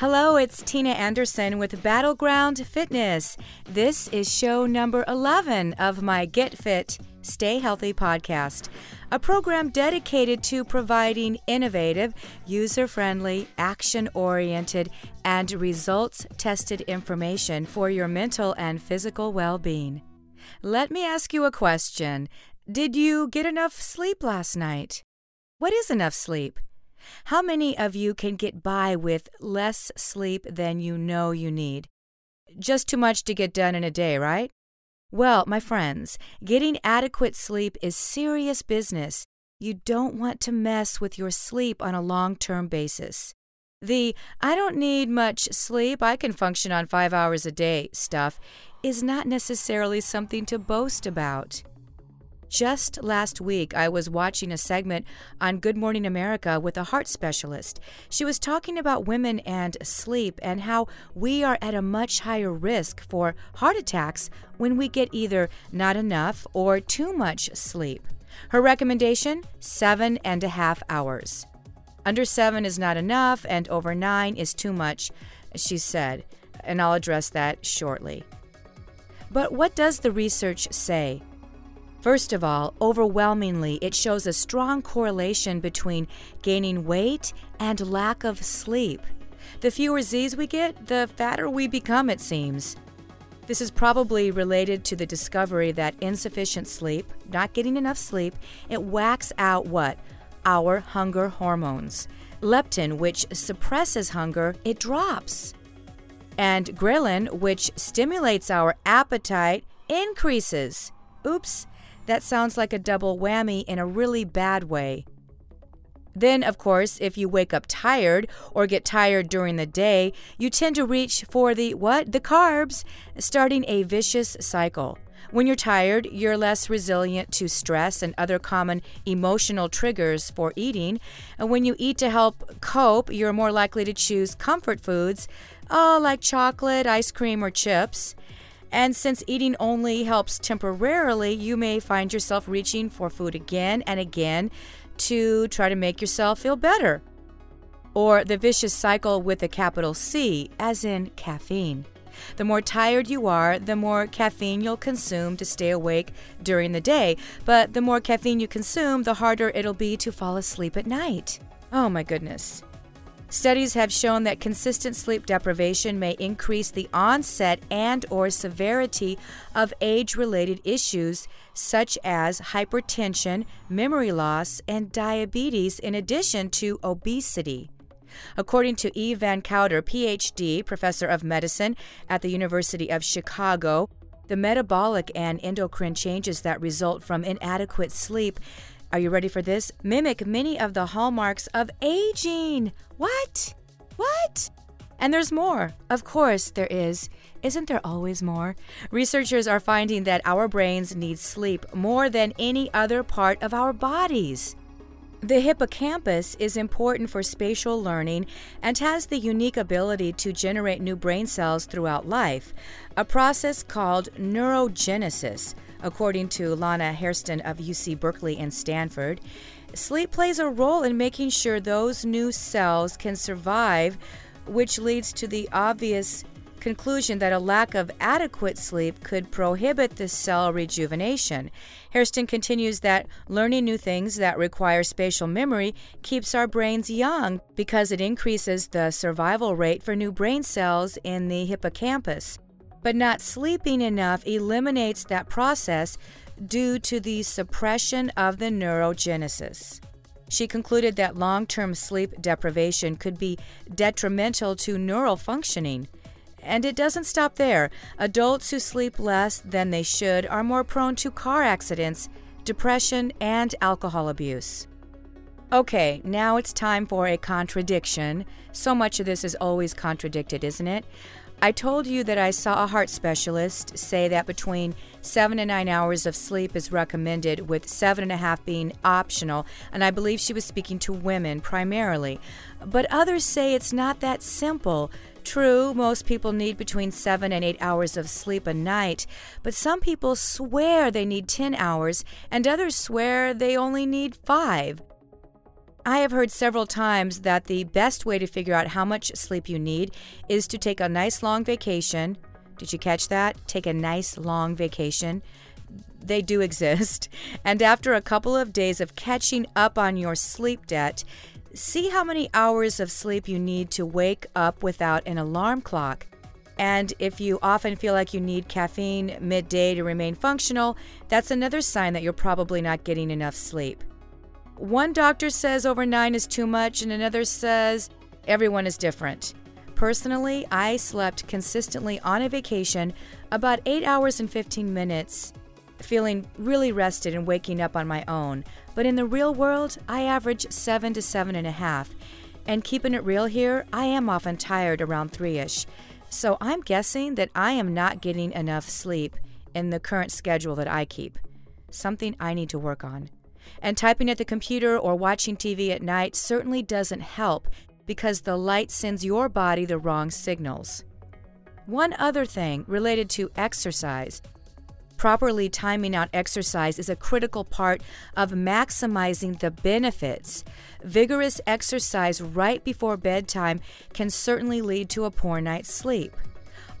Hello, it's Tina Anderson with Battleground Fitness. This is show number 11 of my Get Fit, Stay Healthy podcast, a program dedicated to providing innovative, user friendly, action oriented, and results tested information for your mental and physical well being. Let me ask you a question Did you get enough sleep last night? What is enough sleep? How many of you can get by with less sleep than you know you need? Just too much to get done in a day, right? Well, my friends, getting adequate sleep is serious business. You don't want to mess with your sleep on a long term basis. The I don't need much sleep, I can function on five hours a day stuff is not necessarily something to boast about. Just last week, I was watching a segment on Good Morning America with a heart specialist. She was talking about women and sleep and how we are at a much higher risk for heart attacks when we get either not enough or too much sleep. Her recommendation seven and a half hours. Under seven is not enough, and over nine is too much, she said, and I'll address that shortly. But what does the research say? First of all, overwhelmingly, it shows a strong correlation between gaining weight and lack of sleep. The fewer Z's we get, the fatter we become, it seems. This is probably related to the discovery that insufficient sleep, not getting enough sleep, it whacks out what? Our hunger hormones. Leptin, which suppresses hunger, it drops. And ghrelin, which stimulates our appetite, increases. Oops, that sounds like a double whammy in a really bad way. Then, of course, if you wake up tired or get tired during the day, you tend to reach for the what? The carbs, starting a vicious cycle. When you're tired, you're less resilient to stress and other common emotional triggers for eating. And when you eat to help cope, you're more likely to choose comfort foods, oh, like chocolate, ice cream, or chips. And since eating only helps temporarily, you may find yourself reaching for food again and again to try to make yourself feel better. Or the vicious cycle with a capital C, as in caffeine. The more tired you are, the more caffeine you'll consume to stay awake during the day. But the more caffeine you consume, the harder it'll be to fall asleep at night. Oh my goodness. Studies have shown that consistent sleep deprivation may increase the onset and or severity of age-related issues such as hypertension, memory loss, and diabetes in addition to obesity. According to Eve Van Cauter, PhD, professor of medicine at the University of Chicago, the metabolic and endocrine changes that result from inadequate sleep are you ready for this? Mimic many of the hallmarks of aging. What? What? And there's more. Of course, there is. Isn't there always more? Researchers are finding that our brains need sleep more than any other part of our bodies. The hippocampus is important for spatial learning and has the unique ability to generate new brain cells throughout life, a process called neurogenesis, according to Lana Hairston of UC Berkeley and Stanford. Sleep plays a role in making sure those new cells can survive, which leads to the obvious conclusion that a lack of adequate sleep could prohibit the cell rejuvenation. Hairston continues that learning new things that require spatial memory keeps our brains young because it increases the survival rate for new brain cells in the hippocampus but not sleeping enough eliminates that process due to the suppression of the neurogenesis. She concluded that long term sleep deprivation could be detrimental to neural functioning. And it doesn't stop there. Adults who sleep less than they should are more prone to car accidents, depression, and alcohol abuse. Okay, now it's time for a contradiction. So much of this is always contradicted, isn't it? I told you that I saw a heart specialist say that between seven and nine hours of sleep is recommended, with seven and a half being optional, and I believe she was speaking to women primarily. But others say it's not that simple. True, most people need between seven and eight hours of sleep a night, but some people swear they need 10 hours, and others swear they only need five. I have heard several times that the best way to figure out how much sleep you need is to take a nice long vacation. Did you catch that? Take a nice long vacation. They do exist. And after a couple of days of catching up on your sleep debt, see how many hours of sleep you need to wake up without an alarm clock. And if you often feel like you need caffeine midday to remain functional, that's another sign that you're probably not getting enough sleep. One doctor says over nine is too much, and another says everyone is different. Personally, I slept consistently on a vacation about 8 hours and 15 minutes, feeling really rested and waking up on my own. But in the real world, I average 7 to 7.5. And keeping it real here, I am often tired around 3 ish. So I'm guessing that I am not getting enough sleep in the current schedule that I keep. Something I need to work on. And typing at the computer or watching TV at night certainly doesn't help because the light sends your body the wrong signals. One other thing related to exercise properly timing out exercise is a critical part of maximizing the benefits. Vigorous exercise right before bedtime can certainly lead to a poor night's sleep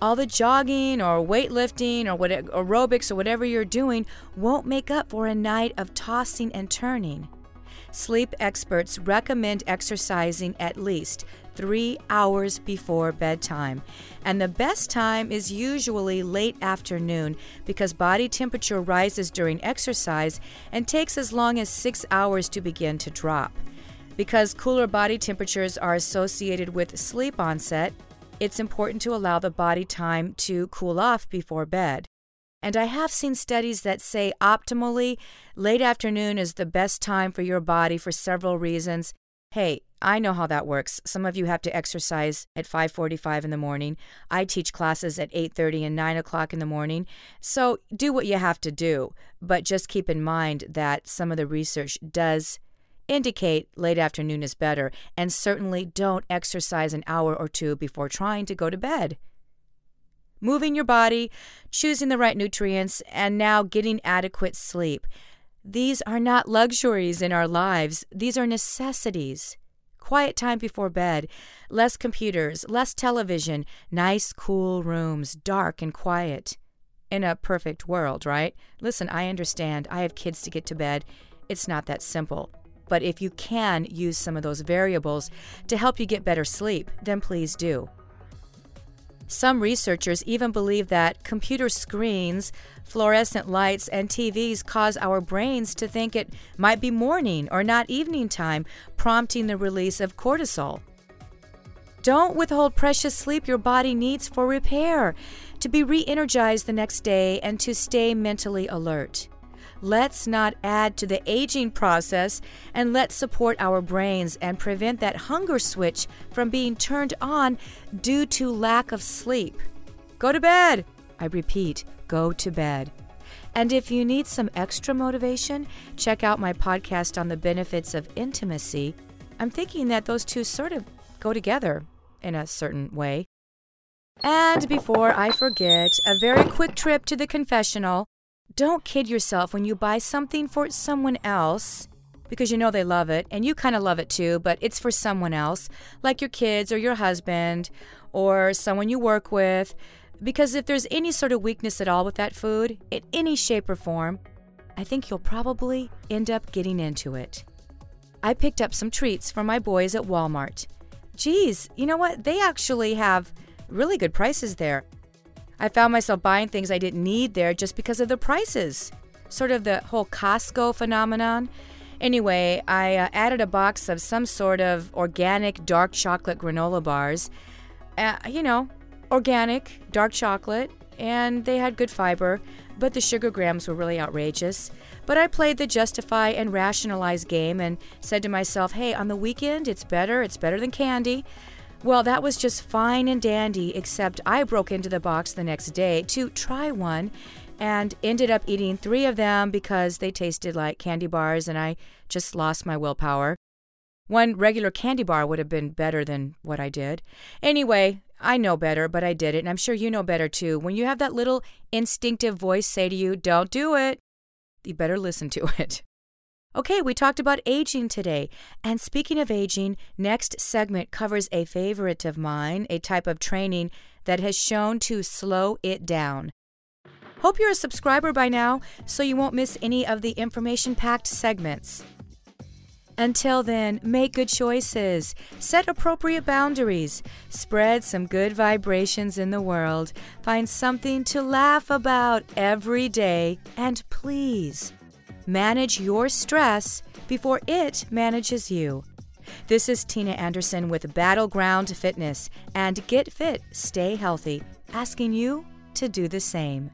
all the jogging or weightlifting or what, aerobics or whatever you're doing won't make up for a night of tossing and turning. Sleep experts recommend exercising at least three hours before bedtime. And the best time is usually late afternoon because body temperature rises during exercise and takes as long as six hours to begin to drop. Because cooler body temperatures are associated with sleep onset, it's important to allow the body time to cool off before bed. And I have seen studies that say optimally, late afternoon is the best time for your body for several reasons. Hey, I know how that works. Some of you have to exercise at 5:45 in the morning. I teach classes at 8:30 and 9 o'clock in the morning. So do what you have to do, but just keep in mind that some of the research does indicate late afternoon is better, and certainly don't exercise an hour or two before trying to go to bed. Moving your body, choosing the right nutrients, and now getting adequate sleep. These are not luxuries in our lives, these are necessities. Quiet time before bed, less computers, less television, nice, cool rooms, dark and quiet. In a perfect world, right? Listen, I understand. I have kids to get to bed. It's not that simple. But if you can use some of those variables to help you get better sleep, then please do. Some researchers even believe that computer screens, fluorescent lights, and TVs cause our brains to think it might be morning or not evening time, prompting the release of cortisol. Don't withhold precious sleep your body needs for repair, to be re energized the next day, and to stay mentally alert. Let's not add to the aging process and let's support our brains and prevent that hunger switch from being turned on due to lack of sleep. Go to bed! I repeat, go to bed. And if you need some extra motivation, check out my podcast on the benefits of intimacy. I'm thinking that those two sort of go together in a certain way. And before I forget, a very quick trip to the confessional. Don't kid yourself when you buy something for someone else because you know they love it and you kind of love it too, but it's for someone else, like your kids or your husband or someone you work with. Because if there's any sort of weakness at all with that food, in any shape or form, I think you'll probably end up getting into it. I picked up some treats for my boys at Walmart. Geez, you know what? They actually have really good prices there. I found myself buying things I didn't need there just because of the prices. Sort of the whole Costco phenomenon. Anyway, I uh, added a box of some sort of organic dark chocolate granola bars. Uh, you know, organic, dark chocolate, and they had good fiber, but the sugar grams were really outrageous. But I played the justify and rationalize game and said to myself, hey, on the weekend, it's better, it's better than candy. Well, that was just fine and dandy, except I broke into the box the next day to try one and ended up eating three of them because they tasted like candy bars and I just lost my willpower. One regular candy bar would have been better than what I did. Anyway, I know better, but I did it, and I'm sure you know better too. When you have that little instinctive voice say to you, don't do it, you better listen to it. Okay, we talked about aging today. And speaking of aging, next segment covers a favorite of mine, a type of training that has shown to slow it down. Hope you're a subscriber by now so you won't miss any of the information packed segments. Until then, make good choices, set appropriate boundaries, spread some good vibrations in the world, find something to laugh about every day, and please manage your stress before it manages you. This is Tina Anderson with Battleground Fitness and Get Fit, Stay Healthy, asking you to do the same.